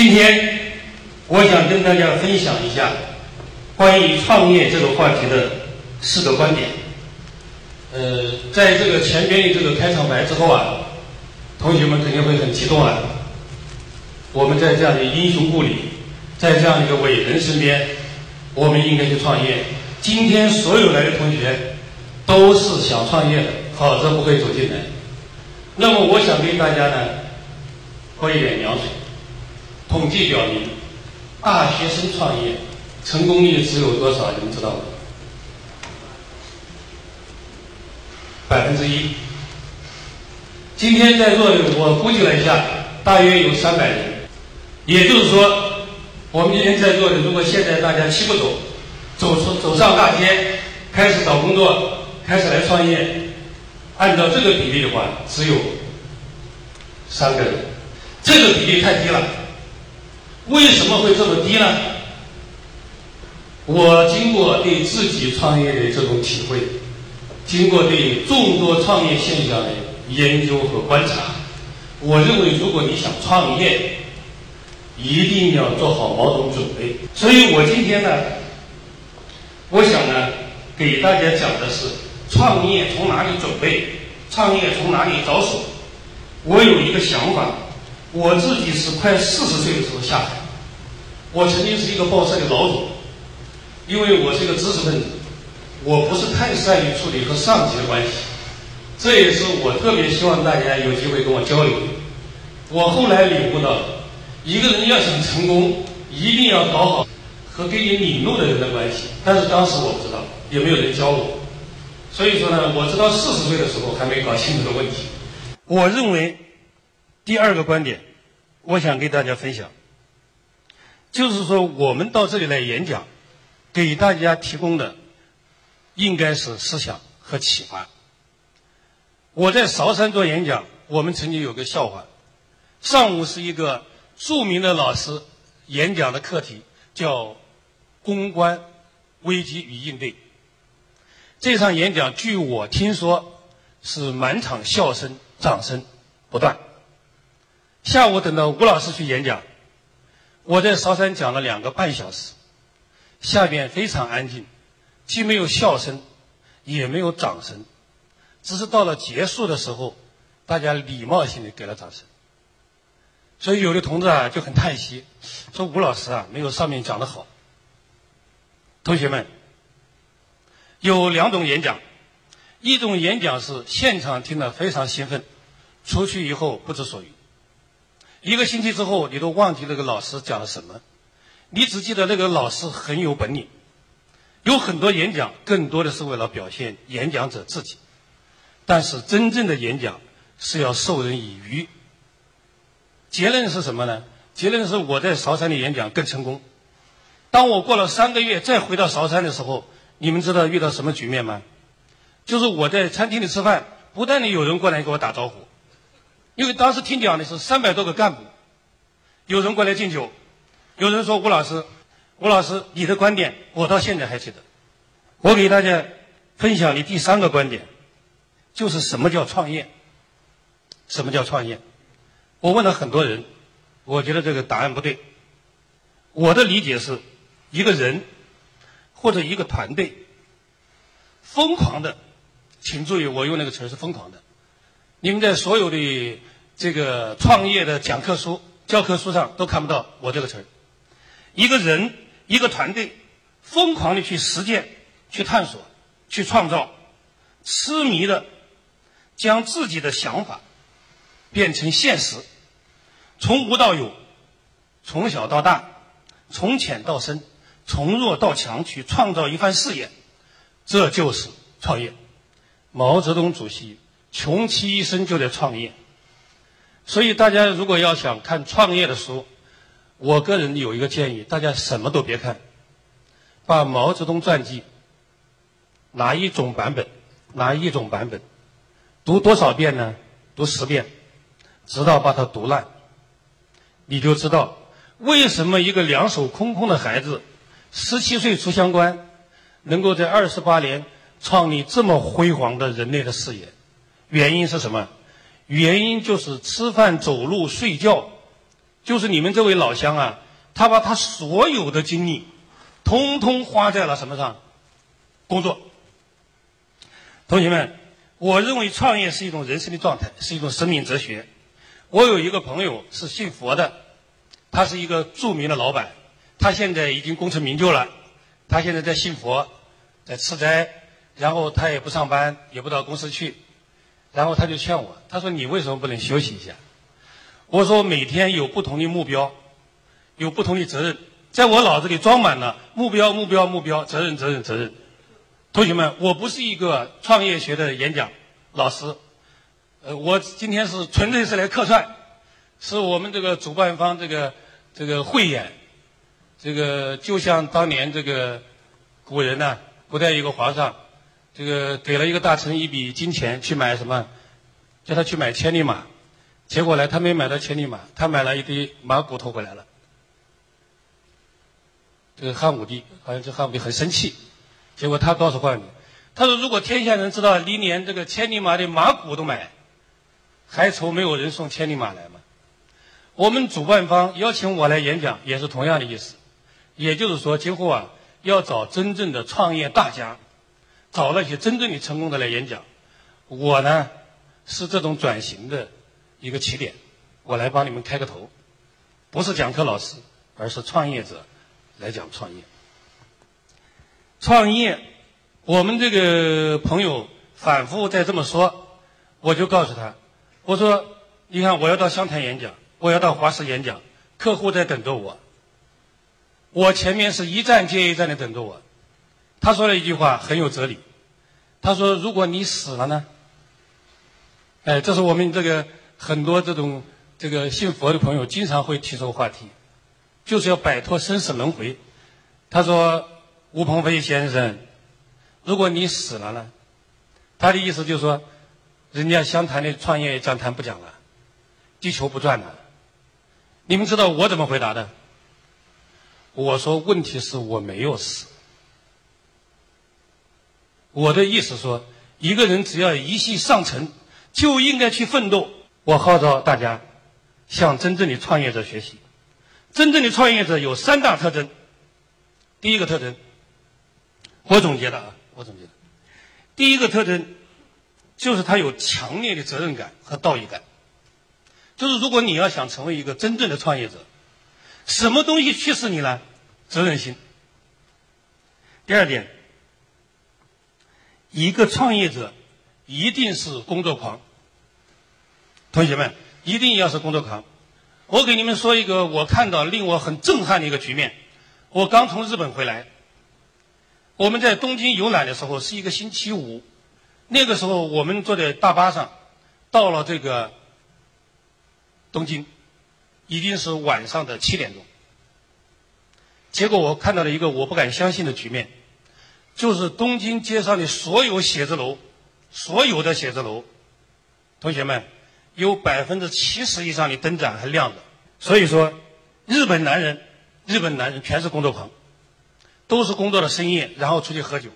今天我想跟大家分享一下关于创业这个话题的四个观点。呃，在这个前边的这个开场白之后啊，同学们肯定会很激动啊。我们在这样的英雄故里，在这样一个伟人身边，我们应该去创业。今天所有来的同学都是想创业的，否则不会走进来。那么我想给大家呢泼一点凉水。统计表明，大学生创业成功率只有多少？你们知道吗？百分之一。今天在座的，我估计了一下，大约有三百人。也就是说，我们今天在座的，如果现在大家齐步走，走出走上大街，开始找工作，开始来创业，按照这个比例的话，只有三个人，这个比例太低了。为什么会这么低呢？我经过对自己创业的这种体会，经过对众多创业现象的研究和观察，我认为如果你想创业，一定要做好某种准备。所以我今天呢，我想呢，给大家讲的是创业从哪里准备，创业从哪里着手。我有一个想法。我自己是快四十岁的时候下海，我曾经是一个报社的老总，因为我是一个知识分子，我不是太善于处理和上级的关系，这也是我特别希望大家有机会跟我交流。我后来领悟到，一个人要想成功，一定要搞好和给你领路的人的关系。但是当时我不知道，也没有人教我，所以说呢，我直到四十岁的时候还没搞清楚这个问题。我认为。第二个观点，我想给大家分享，就是说我们到这里来演讲，给大家提供的应该是思想和启发。我在韶山做演讲，我们曾经有个笑话：上午是一个著名的老师演讲的课题，叫“公关危机与应对”。这场演讲，据我听说，是满场笑声、掌声不断。下午等到吴老师去演讲，我在韶山讲了两个半小时，下边非常安静，既没有笑声，也没有掌声，只是到了结束的时候，大家礼貌性的给了掌声。所以有的同志啊就很叹息，说吴老师啊没有上面讲的好。同学们，有两种演讲，一种演讲是现场听得非常兴奋，出去以后不知所云。一个星期之后，你都忘记那个老师讲了什么，你只记得那个老师很有本领。有很多演讲，更多的是为了表现演讲者自己，但是真正的演讲是要授人以渔。结论是什么呢？结论是我在韶山的演讲更成功。当我过了三个月再回到韶山的时候，你们知道遇到什么局面吗？就是我在餐厅里吃饭，不断的有人过来给我打招呼。因为当时听讲的是三百多个干部，有人过来敬酒，有人说吴老师，吴老师你的观点我到现在还记得。我给大家分享的第三个观点，就是什么叫创业？什么叫创业？我问了很多人，我觉得这个答案不对。我的理解是，一个人或者一个团队，疯狂的，请注意我用那个词是疯狂的。你们在所有的这个创业的讲课书、教科书上都看不到我这个词儿。一个人、一个团队，疯狂的去实践、去探索、去创造，痴迷的将自己的想法变成现实，从无到有，从小到大，从浅到深，从弱到强，去创造一番事业，这就是创业。毛泽东主席。穷其一生就得创业，所以大家如果要想看创业的书，我个人有一个建议：大家什么都别看，把毛泽东传记拿一种版本，拿一种版本，读多少遍呢？读十遍，直到把它读烂，你就知道为什么一个两手空空的孩子，十七岁出乡关，能够在二十八年创立这么辉煌的人类的事业。原因是什么？原因就是吃饭、走路、睡觉，就是你们这位老乡啊，他把他所有的精力，通通花在了什么上？工作。同学们，我认为创业是一种人生的状态，是一种生命哲学。我有一个朋友是信佛的，他是一个著名的老板，他现在已经功成名就了，他现在在信佛，在吃斋，然后他也不上班，也不到公司去，然后他就劝我，他说：“你为什么不能休息一下？”我说：“每天有不同的目标，有不同的责任，在我脑子里装满了目标、目标、目标，责任、责任、责任。”同学们，我不是一个创业学的演讲老师，呃，我今天是纯粹是来客串，是我们这个主办方这个这个汇演，这个就像当年这个古人呢，古代一个皇上，这个给了一个大臣一笔金钱去买什么，叫他去买千里马，结果呢，他没买到千里马，他买了一堆马骨头回来了，这个汉武帝好像这汉武帝很生气。结果他告诉皇帝，他说：“如果天下人知道你连这个千里马的马骨都买，还愁没有人送千里马来吗？”我们主办方邀请我来演讲，也是同样的意思。也就是说，今后啊，要找真正的创业大家，找那些真正的成功的来演讲。我呢，是这种转型的一个起点，我来帮你们开个头，不是讲课老师，而是创业者来讲创业。创业，我们这个朋友反复在这么说，我就告诉他，我说，你看我要到湘潭演讲，我要到华师演讲，客户在等着我，我前面是一站接一站的等着我。他说了一句话很有哲理，他说：“如果你死了呢？”哎，这是我们这个很多这种这个信佛的朋友经常会提出话题，就是要摆脱生死轮回。他说。吴鹏飞先生，如果你死了呢？他的意思就是说，人家湘潭的创业讲坛不讲了，地球不转了。你们知道我怎么回答的？我说问题是我没有死。我的意思说，一个人只要一息上乘，就应该去奋斗。我号召大家向真正的创业者学习。真正的创业者有三大特征。第一个特征。我总结的啊，我总结的，第一个特征就是他有强烈的责任感和道义感。就是如果你要想成为一个真正的创业者，什么东西驱使你呢？责任心。第二点，一个创业者一定是工作狂。同学们，一定要是工作狂。我给你们说一个我看到令我很震撼的一个局面。我刚从日本回来。我们在东京游览的时候是一个星期五，那个时候我们坐在大巴上，到了这个东京，已经是晚上的七点钟。结果我看到了一个我不敢相信的局面，就是东京街上的所有写字楼，所有的写字楼，同学们，有百分之七十以上的灯盏还亮着。所以说，日本男人，日本男人全是工作狂。都是工作的深夜，然后出去喝酒。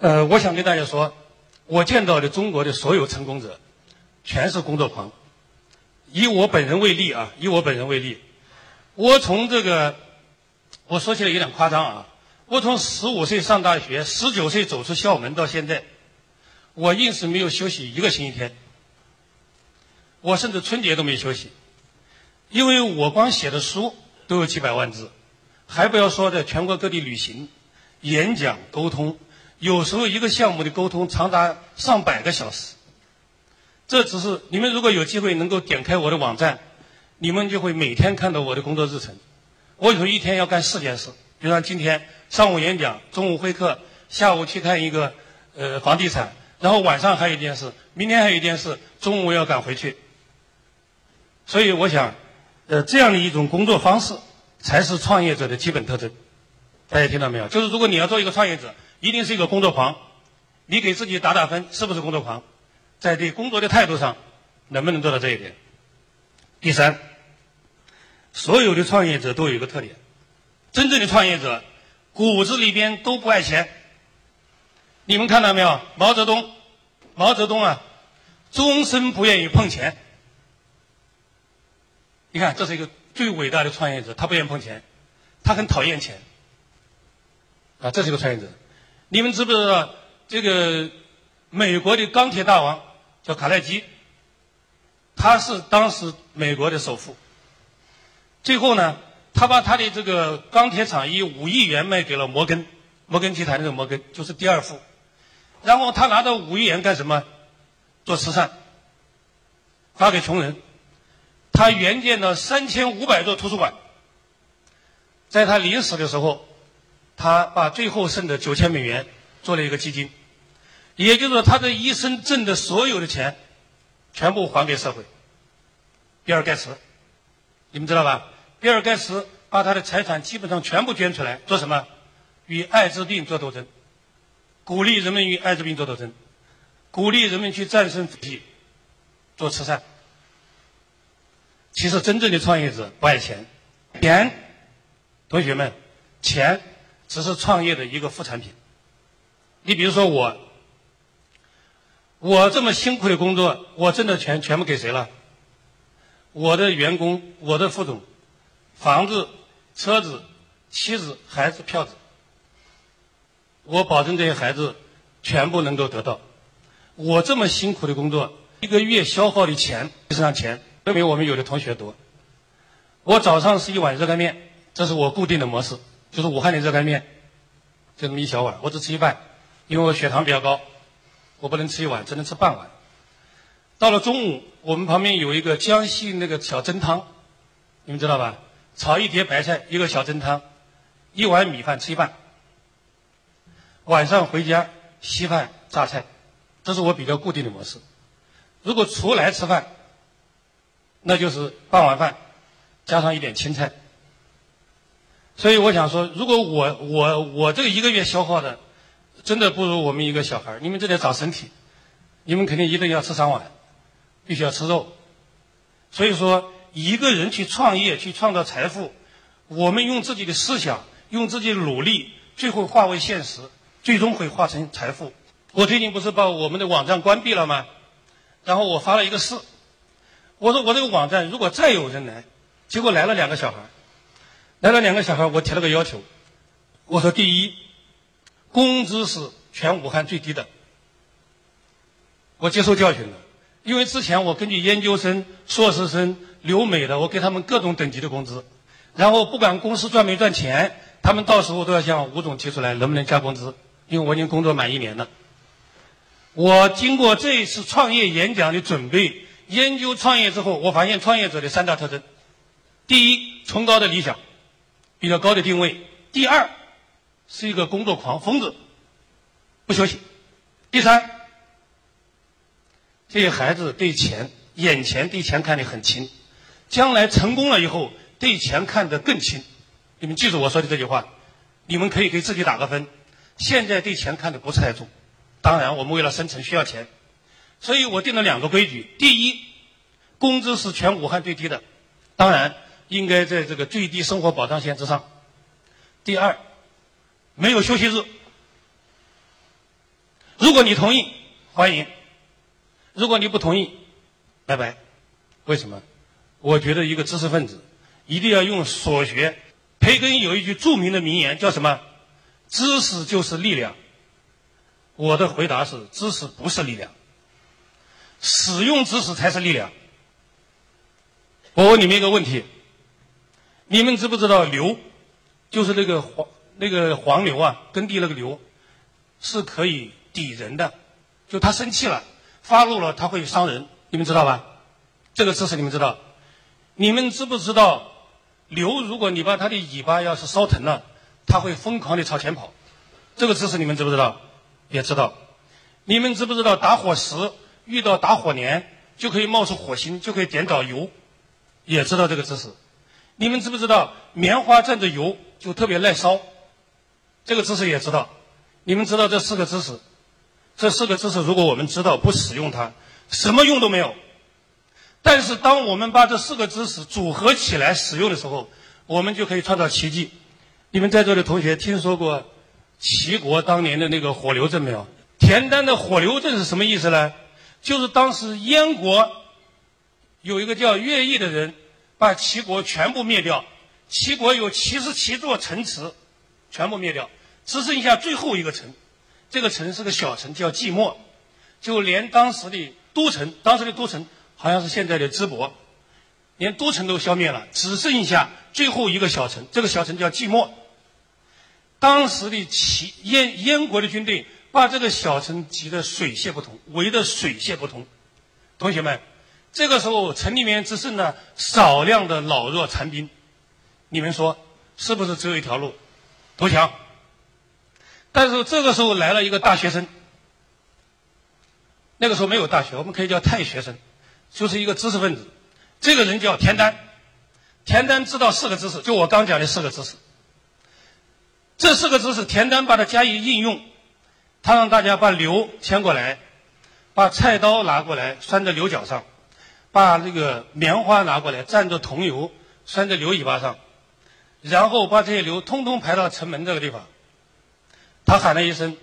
呃，我想跟大家说，我见到的中国的所有成功者，全是工作狂。以我本人为例啊，以我本人为例，我从这个，我说起来有点夸张啊，我从十五岁上大学，十九岁走出校门到现在，我硬是没有休息一个星期天。我甚至春节都没休息，因为我光写的书都有几百万字。还不要说在全国各地旅行、演讲、沟通，有时候一个项目的沟通长达上百个小时。这只是你们如果有机会能够点开我的网站，你们就会每天看到我的工作日程。我有时候一天要干四件事，比如像今天上午演讲，中午会客，下午去看一个呃房地产，然后晚上还有一件事，明天还有一件事，中午要赶回去。所以我想，呃，这样的一种工作方式。才是创业者的基本特征，大家听到没有？就是如果你要做一个创业者，一定是一个工作狂。你给自己打打分，是不是工作狂？在对工作的态度上，能不能做到这一点？第三，所有的创业者都有一个特点：真正的创业者骨子里边都不爱钱。你们看到没有？毛泽东，毛泽东啊，终身不愿意碰钱。你看，这是一个最伟大的创业者，他不愿意碰钱，他很讨厌钱。啊，这是一个创业者。你们知不知道这个美国的钢铁大王叫卡耐基？他是当时美国的首富。最后呢，他把他的这个钢铁厂以五亿元卖给了摩根，摩根集团的摩根就是第二富。然后他拿着五亿元干什么？做慈善，发给穷人。他援建了三千五百座图书馆。在他临死的时候，他把最后剩的九千美元做了一个基金，也就是说，他这一生挣的所有的钱，全部还给社会。比尔盖茨，你们知道吧？比尔盖茨把他的财产基本上全部捐出来，做什么？与艾滋病做斗争，鼓励人们与艾滋病做斗争，鼓励人们去战胜自己，做慈善。其实真正的创业者不爱钱，钱，同学们，钱只是创业的一个副产品。你比如说我，我这么辛苦的工作，我挣的钱全部给谁了？我的员工，我的副总，房子、车子、妻子、孩子、票子，我保证这些孩子全部能够得到。我这么辛苦的工作，一个月消耗的钱，身上钱。证明我们有的同学多。我早上是一碗热干面，这是我固定的模式，就是武汉的热干面，就这么一小碗，我只吃一半，因为我血糖比较高，我不能吃一碗，只能吃半碗。到了中午，我们旁边有一个江西那个小蒸汤，你们知道吧？炒一碟白菜，一个小蒸汤，一碗米饭吃一半。晚上回家稀饭榨菜，这是我比较固定的模式。如果出来吃饭，那就是半碗饭，加上一点青菜。所以我想说，如果我我我这个一个月消耗的，真的不如我们一个小孩你们这得长身体，你们肯定一顿要吃三碗，必须要吃肉。所以说，一个人去创业去创造财富，我们用自己的思想，用自己的努力，最后化为现实，最终会化成财富。我最近不是把我们的网站关闭了吗？然后我发了一个誓。我说我这个网站如果再有人来，结果来了两个小孩，来了两个小孩，我提了个要求，我说第一，工资是全武汉最低的，我接受教训了，因为之前我根据研究生、硕士生、留美的，我给他们各种等级的工资，然后不管公司赚没赚钱，他们到时候都要向吴总提出来能不能加工资，因为我已经工作满一年了。我经过这一次创业演讲的准备。研究创业之后，我发现创业者的三大特征：第一，崇高的理想，比较高的定位；第二，是一个工作狂疯子，不休息；第三，这些孩子对钱眼前对钱看得很轻，将来成功了以后对钱看得更轻。你们记住我说的这句话，你们可以给自己打个分。现在对钱看得不是太重，当然我们为了生存需要钱。所以我定了两个规矩：第一，工资是全武汉最低的，当然应该在这个最低生活保障线之上；第二，没有休息日。如果你同意，欢迎；如果你不同意，拜拜。为什么？我觉得一个知识分子一定要用所学。培根有一句著名的名言，叫什么？知识就是力量。我的回答是：知识不是力量。使用知识才是力量。我问你们一个问题：你们知不知道牛，就是那个黄那个黄牛啊，耕地那个牛，是可以抵人的，就他生气了，发怒了，他会伤人。你们知道吧？这个知识你们知道？你们知不知道牛？如果你把它的尾巴要是烧疼了，它会疯狂的朝前跑。这个知识你们知不知道？也知道。你们知不知道打火石？遇到打火镰就可以冒出火星，就可以点着油，也知道这个知识。你们知不知道棉花蘸着油就特别耐烧？这个知识也知道。你们知道这四个知识？这四个知识如果我们知道不使用它，什么用都没有。但是当我们把这四个知识组合起来使用的时候，我们就可以创造奇迹。你们在座的同学听说过齐国当年的那个火牛阵没有？田单的火牛阵是什么意思呢？就是当时燕国有一个叫乐毅的人，把齐国全部灭掉。齐国有七十七座城池，全部灭掉，只剩下最后一个城。这个城是个小城，叫寂寞。就连当时的都城，当时的都城好像是现在的淄博，连都城都消灭了，只剩下最后一个小城。这个小城叫寂寞。当时的齐燕燕国的军队把这个小城挤得水泄不通，围得水泄不通。同学们，这个时候城里面只剩了少量的老弱残兵。你们说是不是只有一条路，投降？但是这个时候来了一个大学生，那个时候没有大学，我们可以叫太学生，就是一个知识分子。这个人叫田丹，田丹知道四个知识，就我刚讲的四个知识。这四个知识，田丹把它加以应用，他让大家把牛牵过来，把菜刀拿过来拴在牛角上，把那个棉花拿过来蘸着桐油拴在牛尾巴上。然后把这些牛通通排到城门这个地方，他喊了一声：“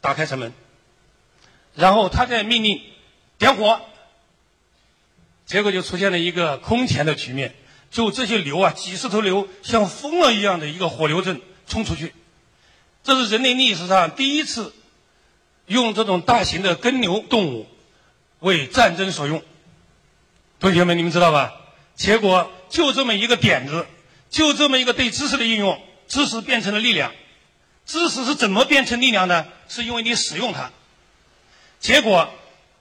打开城门。”然后他再命令点火，结果就出现了一个空前的局面，就这些牛啊，几十头牛像疯了一样的一个火牛阵冲出去，这是人类历史上第一次用这种大型的耕牛动物为战争所用。同学们，你们知道吧？结果就这么一个点子。就这么一个对知识的应用，知识变成了力量。知识是怎么变成力量的？是因为你使用它。结果，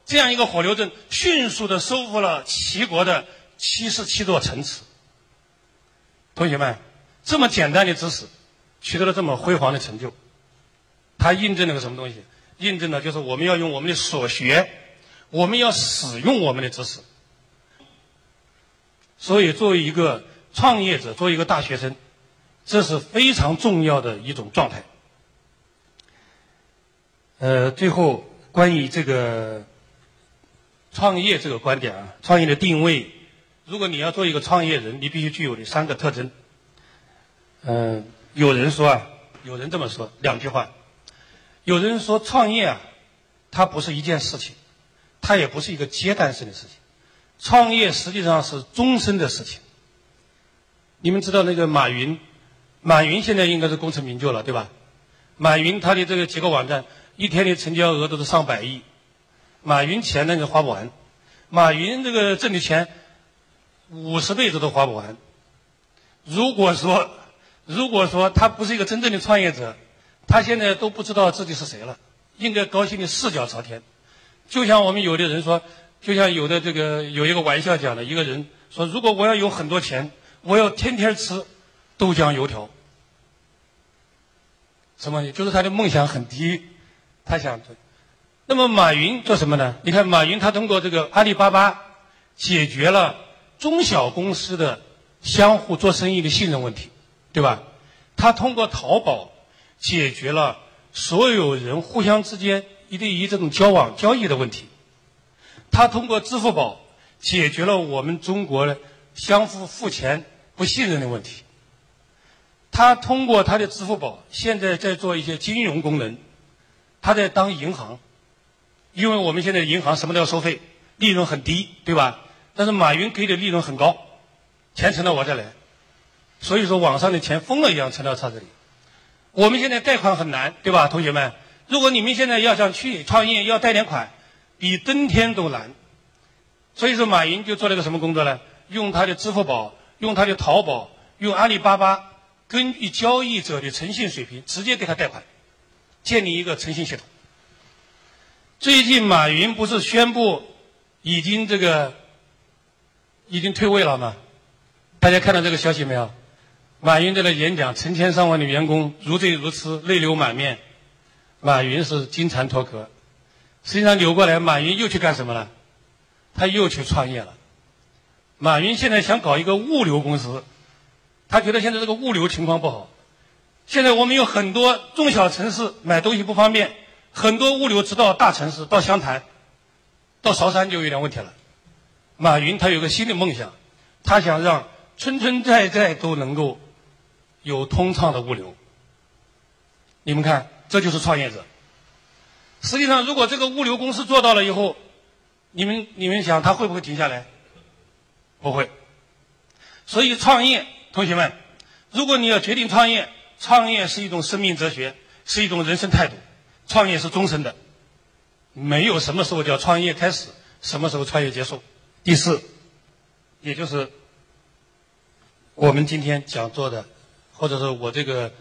这样一个火牛阵迅速的收复了齐国的七十七座城池。同学们，这么简单的知识，取得了这么辉煌的成就，它印证了个什么东西？印证了就是我们要用我们的所学，我们要使用我们的知识。所以，作为一个。创业者作为一个大学生，这是非常重要的一种状态。呃，最后关于这个创业这个观点啊，创业的定位，如果你要做一个创业人，你必须具有的三个特征。嗯，有人说啊，有人这么说两句话，有人说创业啊，它不是一件事情，它也不是一个阶段性的事情，创业实际上是终身的事情。你们知道那个马云，马云现在应该是功成名就了，对吧？马云他的这个几个网站，一天的成交额都是上百亿，马云钱那个花不完，马云这个挣的钱，五十辈子都花不完。如果说，如果说他不是一个真正的创业者，他现在都不知道自己是谁了，应该高兴的四脚朝天。就像我们有的人说，就像有的这个有一个玩笑讲的，一个人说，如果我要有很多钱。我要天天吃豆浆油条，什么？就是他的梦想很低，他想。那么马云做什么呢？你看马云他通过这个阿里巴巴解决了中小公司的相互做生意的信任问题，对吧？他通过淘宝解决了所有人互相之间一对一这种交往交易的问题。他通过支付宝解决了我们中国相互付钱。不信任的问题，他通过他的支付宝，现在在做一些金融功能，他在当银行，因为我们现在银行什么都要收费，利润很低，对吧？但是马云给的利润很高，钱存到我这来，所以说网上的钱疯了一样存到他这里。我们现在贷款很难，对吧，同学们？如果你们现在要想去创业，要贷点款，比登天都难。所以说，马云就做了个什么工作呢？用他的支付宝。用他的淘宝，用阿里巴巴，根据交易者的诚信水平，直接给他贷款，建立一个诚信系统。最近马云不是宣布已经这个已经退位了吗？大家看到这个消息没有？马云在那演讲，成千上万的员工如醉如痴，泪流满面。马云是金蝉脱壳，实际上扭过来，马云又去干什么了？他又去创业了。马云现在想搞一个物流公司，他觉得现在这个物流情况不好。现在我们有很多中小城市买东西不方便，很多物流直到大城市，到湘潭、到韶山就有点问题了。马云他有个新的梦想，他想让村村寨寨都能够有通畅的物流。你们看，这就是创业者。实际上，如果这个物流公司做到了以后，你们你们想他会不会停下来？不会，所以创业，同学们，如果你要决定创业，创业是一种生命哲学，是一种人生态度，创业是终身的，没有什么时候叫创业开始，什么时候创业结束。第四，也就是我们今天讲座的，或者是我这个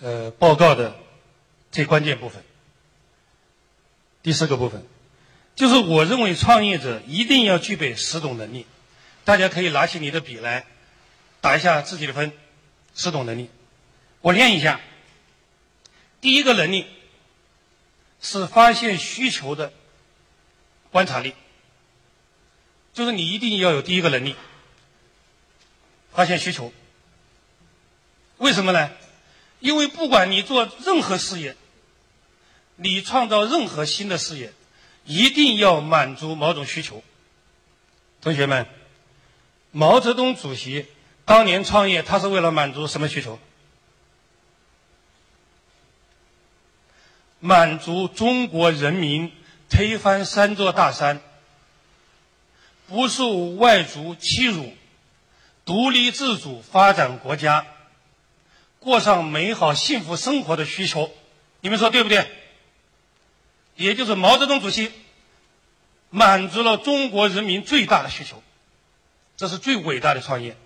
呃报告的最关键部分。第四个部分，就是我认为创业者一定要具备十种能力。大家可以拿起你的笔来，打一下自己的分。十种能力，我念一下。第一个能力是发现需求的观察力，就是你一定要有第一个能力，发现需求。为什么呢？因为不管你做任何事业。你创造任何新的事业，一定要满足某种需求。同学们，毛泽东主席当年创业，他是为了满足什么需求？满足中国人民推翻三座大山，不受外族欺辱，独立自主发展国家，过上美好幸福生活的需求。你们说对不对？也就是毛泽东主席满足了中国人民最大的需求，这是最伟大的创业。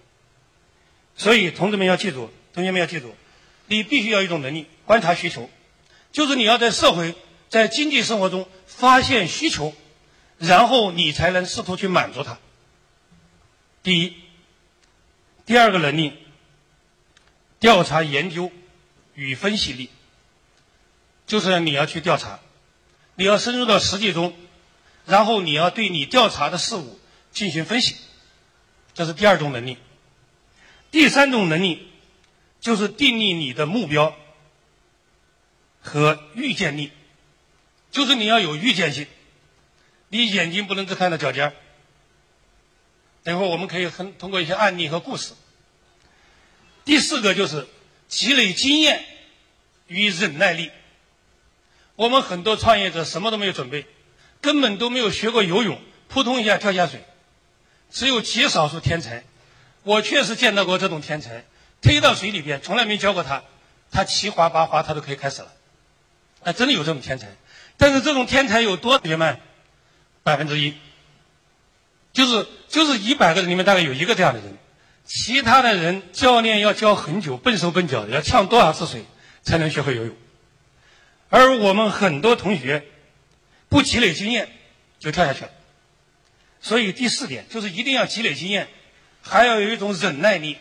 所以，同志们要记住，同学们要记住，你必须要一种能力，观察需求，就是你要在社会、在经济生活中发现需求，然后你才能试图去满足它。第一，第二个能力，调查研究与分析力，就是你要去调查。你要深入到实际中，然后你要对你调查的事物进行分析，这是第二种能力。第三种能力就是定义你的目标和预见力，就是你要有预见性，你眼睛不能只看到脚尖等会儿我们可以很通过一些案例和故事。第四个就是积累经验与忍耐力。我们很多创业者什么都没有准备，根本都没有学过游泳，扑通一下跳下水。只有极少数天才，我确实见到过这种天才，推到水里边，从来没教过他，他七滑八滑他都可以开始了。那真的有这种天才，但是这种天才有多同学们？百分之一，就是就是一百个人里面大概有一个这样的人，其他的人教练要教很久，笨手笨脚的，要呛多少次水才能学会游泳。而我们很多同学不积累经验就跳下去了，所以第四点就是一定要积累经验，还要有一种忍耐力。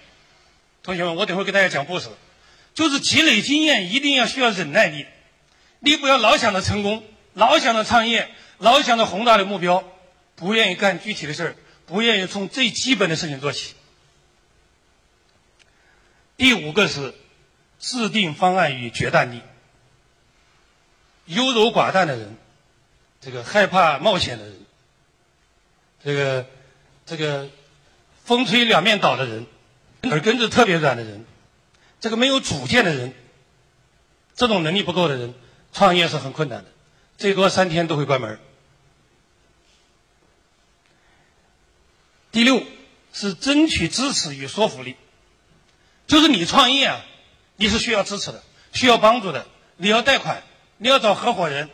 同学们，我等会给大家讲故事，就是积累经验一定要需要忍耐力。你不要老想着成功，老想着创业，老想着宏大的目标，不愿意干具体的事儿，不愿意从最基本的事情做起。第五个是制定方案与决断力。优柔寡断的人，这个害怕冒险的人，这个这个风吹两面倒的人，耳根子特别软的人，这个没有主见的人，这种能力不够的人，创业是很困难的，最多三天都会关门。第六是争取支持与说服力，就是你创业啊，你是需要支持的，需要帮助的，你要贷款。你要找合伙人，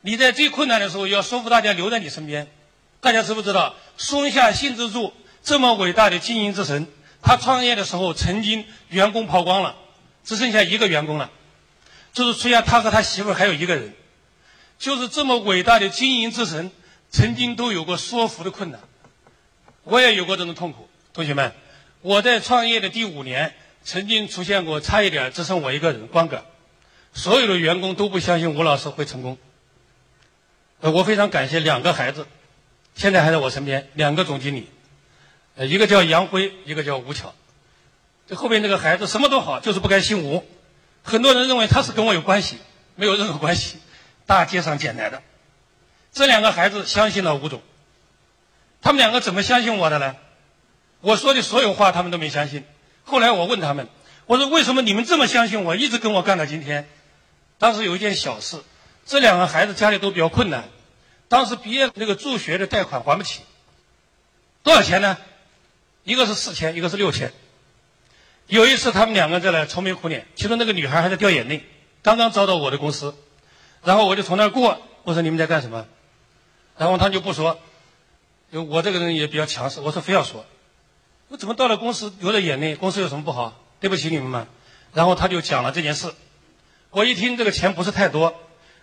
你在最困难的时候要说服大家留在你身边。大家知不知道松下幸之助这么伟大的经营之神？他创业的时候曾经员工跑光了，只剩下一个员工了，就是出现他和他媳妇还有一个人。就是这么伟大的经营之神，曾经都有过说服的困难。我也有过这种痛苦，同学们，我在创业的第五年，曾经出现过差一点只剩我一个人光杆。所有的员工都不相信吴老师会成功。呃，我非常感谢两个孩子，现在还在我身边，两个总经理，呃，一个叫杨辉，一个叫吴巧。这后边这个孩子什么都好，就是不该姓吴。很多人认为他是跟我有关系，没有任何关系，大街上捡来的。这两个孩子相信了吴总。他们两个怎么相信我的呢？我说的所有话他们都没相信。后来我问他们，我说为什么你们这么相信我，一直跟我干到今天？当时有一件小事，这两个孩子家里都比较困难，当时毕业那个助学的贷款还不起，多少钱呢？一个是四千，一个是六千。有一次他们两个在那愁眉苦脸，其中那个女孩还在掉眼泪，刚刚招到我的公司，然后我就从那儿过，我说你们在干什么？然后他就不说，我这个人也比较强势，我说非要说，我怎么到了公司流着眼泪？公司有什么不好？对不起你们嘛。然后他就讲了这件事，我一听这个钱不是太多，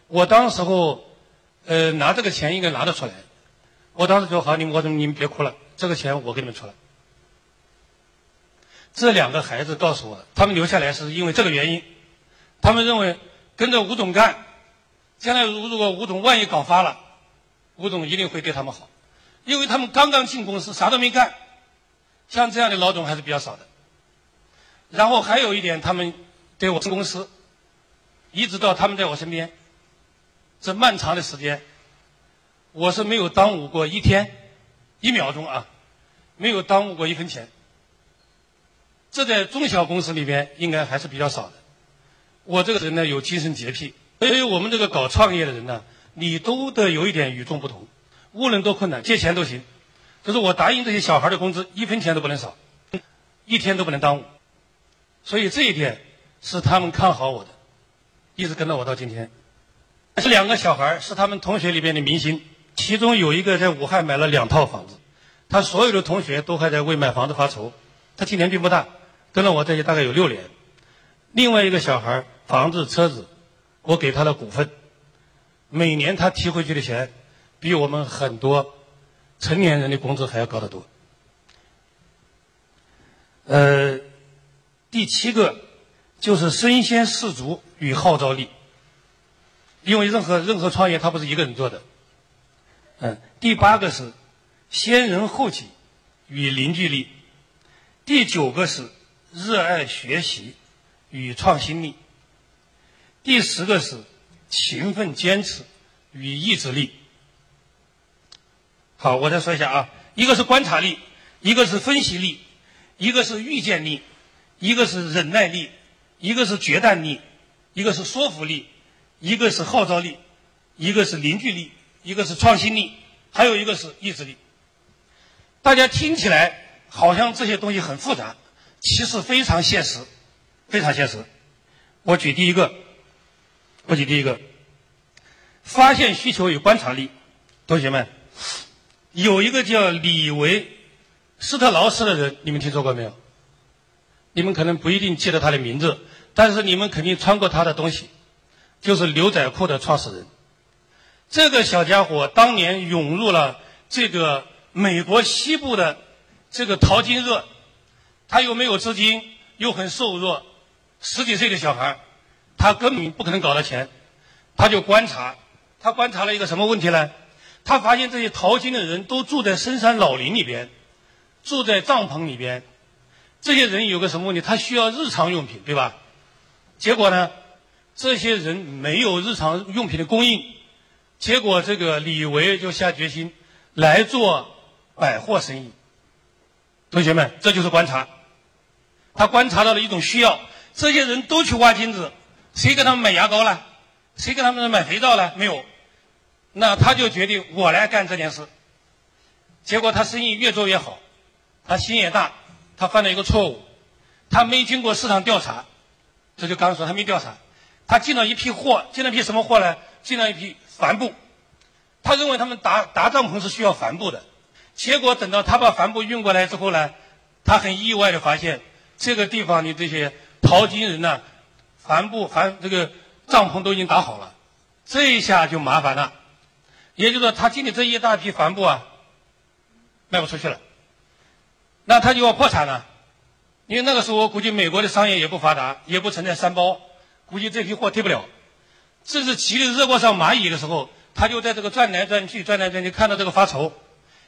我当时候，呃，拿这个钱应该拿得出来，我当时说好，你们我说你们别哭了，这个钱我给你们出来。这两个孩子告诉我，他们留下来是因为这个原因，他们认为跟着吴总干，将来如如果吴总万一搞发了，吴总一定会对他们好，因为他们刚刚进公司，啥都没干，像这样的老总还是比较少的。然后还有一点，他们对我公司，一直到他们在我身边，这漫长的时间，我是没有耽误过一天、一秒钟啊，没有耽误过一分钱。这在中小公司里边应该还是比较少的。我这个人呢有精神洁癖，所以我们这个搞创业的人呢，你都得有一点与众不同。无论多困难，借钱都行。就是我答应这些小孩的工资，一分钱都不能少，一天都不能耽误。所以这一点是他们看好我的，一直跟着我到今天。这两个小孩是他们同学里边的明星，其中有一个在武汉买了两套房子，他所有的同学都还在为买房子发愁。他今年并不大，跟了我这些大概有六年。另外一个小孩房子车子，我给他的股份，每年他提回去的钱，比我们很多成年人的工资还要高得多。呃。第七个就是身先士卒与号召力，因为任何任何创业他不是一个人做的。嗯，第八个是先人后己与凝聚力，第九个是热爱学习与创新力，第十个是勤奋坚持与意志力。好，我再说一下啊，一个是观察力，一个是分析力，一个是预见力。一个是忍耐力，一个是决断力，一个是说服力，一个是号召力，一个是凝聚力，一个是创新力，还有一个是意志力。大家听起来好像这些东西很复杂，其实非常现实，非常现实。我举第一个，我举第一个，发现需求与观察力。同学们，有一个叫李维·斯特劳斯的人，你们听说过没有？你们可能不一定记得他的名字，但是你们肯定穿过他的东西，就是牛仔裤的创始人。这个小家伙当年涌入了这个美国西部的这个淘金热，他又没有资金，又很瘦弱，十几岁的小孩，他根本不可能搞到钱。他就观察，他观察了一个什么问题呢？他发现这些淘金的人都住在深山老林里边，住在帐篷里边。这些人有个什么问题？他需要日常用品，对吧？结果呢，这些人没有日常用品的供应，结果这个李维就下决心来做百货生意。同学们，这就是观察。他观察到了一种需要，这些人都去挖金子，谁给他们买牙膏了？谁给他们买肥皂了？没有。那他就决定我来干这件事。结果他生意越做越好，他心也大。他犯了一个错误，他没经过市场调查，这就刚说他没调查，他进了一批货，进了一批什么货呢？进了一批帆布，他认为他们搭搭帐篷是需要帆布的，结果等到他把帆布运过来之后呢，他很意外的发现这个地方的这些淘金人呢，帆布帆这个帐篷都已经搭好了，这一下就麻烦了，也就是说他进的这一大批帆布啊，卖不出去了。那他就要破产了，因为那个时候我估计美国的商业也不发达，也不存在三包，估计这批货退不了。这是急得热锅上蚂蚁的时候，他就在这个转来转去，转来转去，看到这个发愁。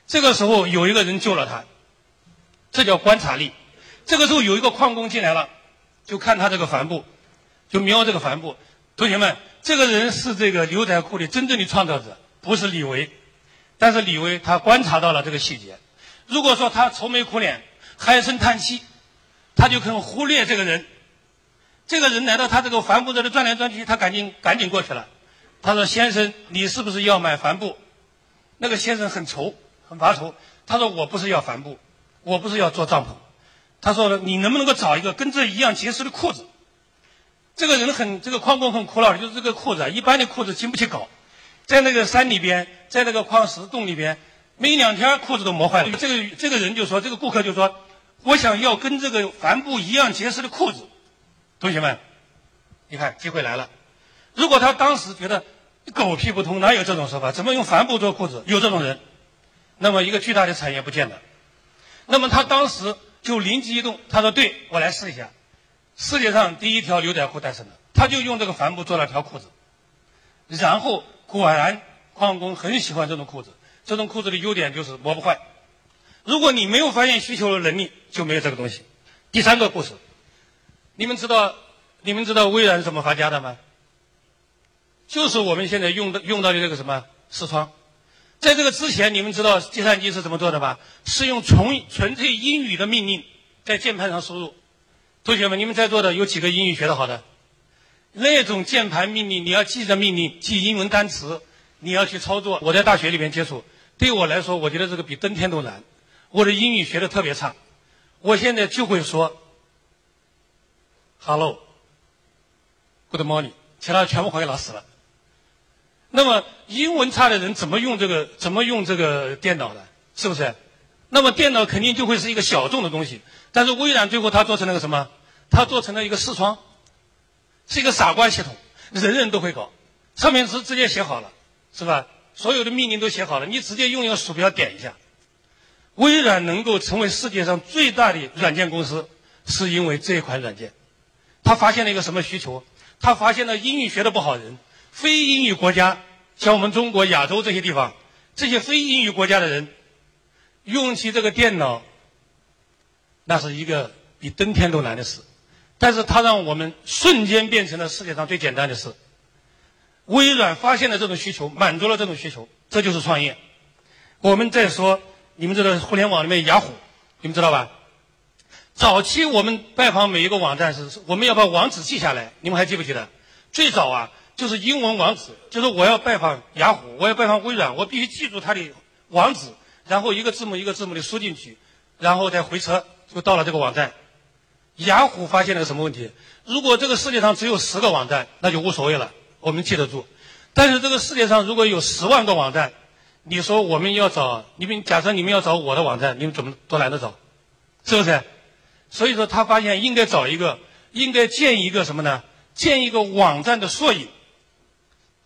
这个时候有一个人救了他，这叫观察力。这个时候有一个矿工进来了，就看他这个帆布，就瞄这个帆布。同学们，这个人是这个牛仔裤的真正的创造者，不是李维，但是李维他观察到了这个细节。如果说他愁眉苦脸、唉声叹气，他就可能忽略这个人。这个人来到他这个帆布这里转来转去，他赶紧赶紧过去了。他说：“先生，你是不是要买帆布？”那个先生很愁，很发愁。他说：“我不是要帆布，我不是要做帐篷。他说你能不能够找一个跟这一样结实的裤子？这个人很这个矿工很苦恼，就是这个裤子，一般的裤子经不起搞，在那个山里边，在那个矿石洞里边，没两天裤子都磨坏了。这个这个人就说，这个顾客就说，我想要跟这个帆布一样结实的裤子。同学们，你看机会来了。如果他当时觉得狗屁不通，哪有这种说法？怎么用帆布做裤子？有这种人，那么一个巨大的产业不见了。那么他当时就灵机一动，他说：“对我来试一下，世界上第一条牛仔裤诞生了。”他就用这个帆布做了条裤子，然后果然矿工很喜欢这种裤子。这种裤子的优点就是磨不坏。如果你没有发现需求的能力，就没有这个东西。第三个故事，你们知道你们知道微软是怎么发家的吗？就是我们现在用的用到的这个什么视窗，在这个之前，你们知道计算机是怎么做的吧？是用纯纯粹英语的命令在键盘上输入。同学们，你们在座的有几个英语学得好的？那种键盘命令，你要记着命令，记英文单词，你要去操作。我在大学里面接触，对我来说，我觉得这个比登天都难。我的英语学的特别差，我现在就会说 “hello”，“good morning”，其他全部还给老师了。那么英文差的人怎么用这个？怎么用这个电脑的？是不是？那么电脑肯定就会是一个小众的东西。但是微软最后它做成了个什么？它做成了一个视窗，是一个傻瓜系统，人人都会搞。上面是直接写好了，是吧？所有的命令都写好了，你直接用一个鼠标点一下。微软能够成为世界上最大的软件公司，是因为这一款软件。他发现了一个什么需求？他发现了英语学的不好人。非英语国家，像我们中国、亚洲这些地方，这些非英语国家的人，用起这个电脑，那是一个比登天都难的事。但是它让我们瞬间变成了世界上最简单的事。微软发现了这种需求，满足了这种需求，这就是创业。我们再说，你们知道互联网里面雅虎，你们知道吧？早期我们拜访每一个网站是，我们要把网址记下来，你们还记不记得？最早啊。就是英文网址，就是我要拜访雅虎，我要拜访微软，我必须记住它的网址，然后一个字母一个字母的输进去，然后再回车就到了这个网站。雅虎发现了什么问题？如果这个世界上只有十个网站，那就无所谓了，我们记得住。但是这个世界上如果有十万个网站，你说我们要找你们，假设你们要找我的网站，你们怎么都懒得找？是不是？所以说他发现应该找一个，应该建一个什么呢？建一个网站的缩影。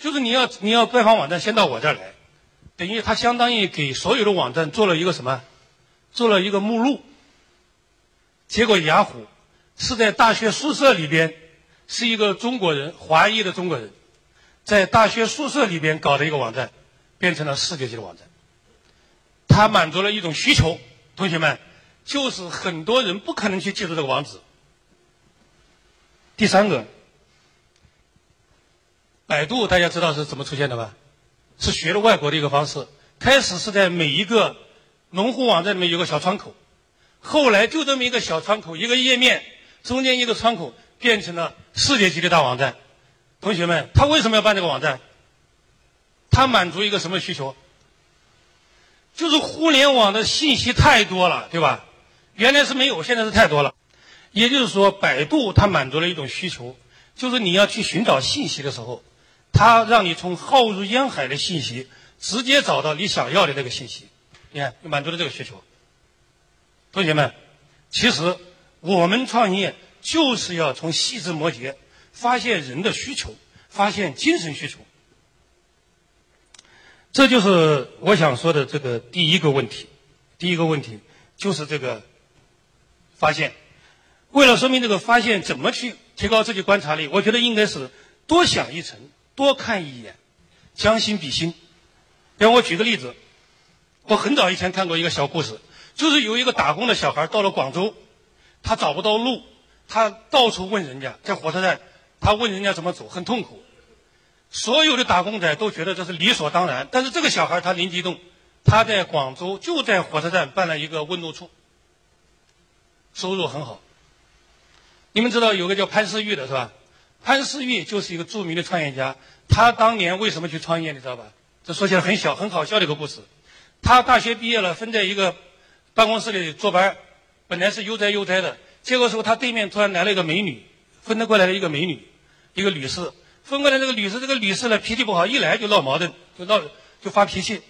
就是你要你要拜访网站，先到我这儿来，等于他相当于给所有的网站做了一个什么，做了一个目录。结果雅虎是在大学宿舍里边，是一个中国人，华裔的中国人，在大学宿舍里边搞的一个网站，变成了世界级的网站。他满足了一种需求，同学们，就是很多人不可能去记住这个网址。第三个。百度大家知道是怎么出现的吧？是学了外国的一个方式。开始是在每一个农户网站里面有个小窗口，后来就这么一个小窗口，一个页面中间一个窗口变成了世界级的大网站。同学们，他为什么要办这个网站？他满足一个什么需求？就是互联网的信息太多了，对吧？原来是没有，现在是太多了。也就是说，百度它满足了一种需求，就是你要去寻找信息的时候。它让你从浩如烟海的信息直接找到你想要的那个信息，你看，满足了这个需求。同学们，其实我们创业就是要从细枝末节发现人的需求，发现精神需求。这就是我想说的这个第一个问题。第一个问题就是这个发现。为了说明这个发现怎么去提高自己观察力，我觉得应该是多想一层。多看一眼，将心比心。让我举个例子，我很早以前看过一个小故事，就是有一个打工的小孩到了广州，他找不到路，他到处问人家，在火车站，他问人家怎么走，很痛苦。所有的打工仔都觉得这是理所当然，但是这个小孩他灵机一动，他在广州就在火车站办了一个问路处，收入很好。你们知道有个叫潘思玉的是吧？潘思玉就是一个著名的创业家，他当年为什么去创业，你知道吧？这说起来很小、很好笑的一个故事。他大学毕业了，分在一个办公室里坐班，本来是悠哉悠哉的，结果时候他对面突然来了一个美女，分得过来的一个美女，一个女士，分过来这个女士，这个女士呢脾气不好，一来就闹矛盾，就闹就发脾气，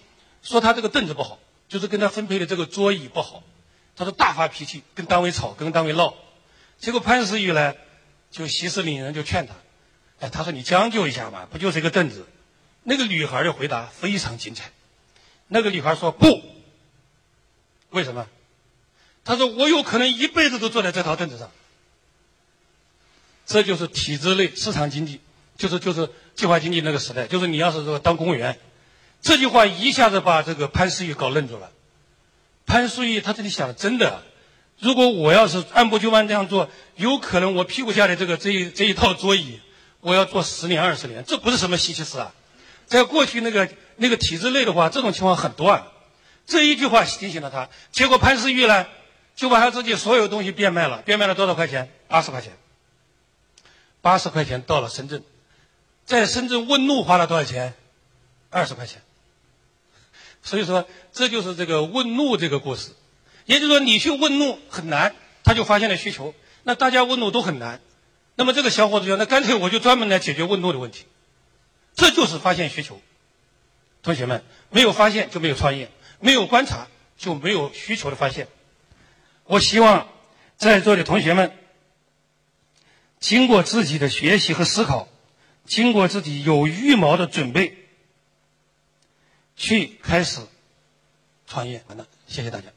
说他这个凳子不好，就是跟他分配的这个桌椅不好，他说大发脾气，跟单位吵，跟单位闹，结果潘石屹呢就息事宁人，就劝他，哎，他说你将就一下嘛，不就是一个凳子？那个女孩的回答非常精彩，那个女孩说不，为什么？她说我有可能一辈子都坐在这套凳子上。这就是体制内市场经济，就是就是计划经济那个时代，就是你要是说当公务员，这句话一下子把这个潘石屹搞愣住了。潘石屹他这里想的真的，如果我要是按部就班这样做，有可能我屁股下的这个这一这一套桌椅，我要做十年二十年，这不是什么稀奇事啊。在过去那个那个体制内的话，这种情况很多啊。这一句话提醒了他，结果潘石屹呢，就把他自己所有东西变卖了，变卖了多少块钱？八十块钱。八十块钱到了深圳，在深圳问路花了多少钱？二十块钱。所以说，这就是这个问路这个故事。也就是说，你去问路很难，他就发现了需求。那大家问路都很难，那么这个小伙子说：“那干脆我就专门来解决问路的问题。”这就是发现需求，同学们没有发现就没有创业，没有观察就没有需求的发现。我希望在座的同学们，经过自己的学习和思考，经过自己有预谋的准备，去开始创业。好的，谢谢大家。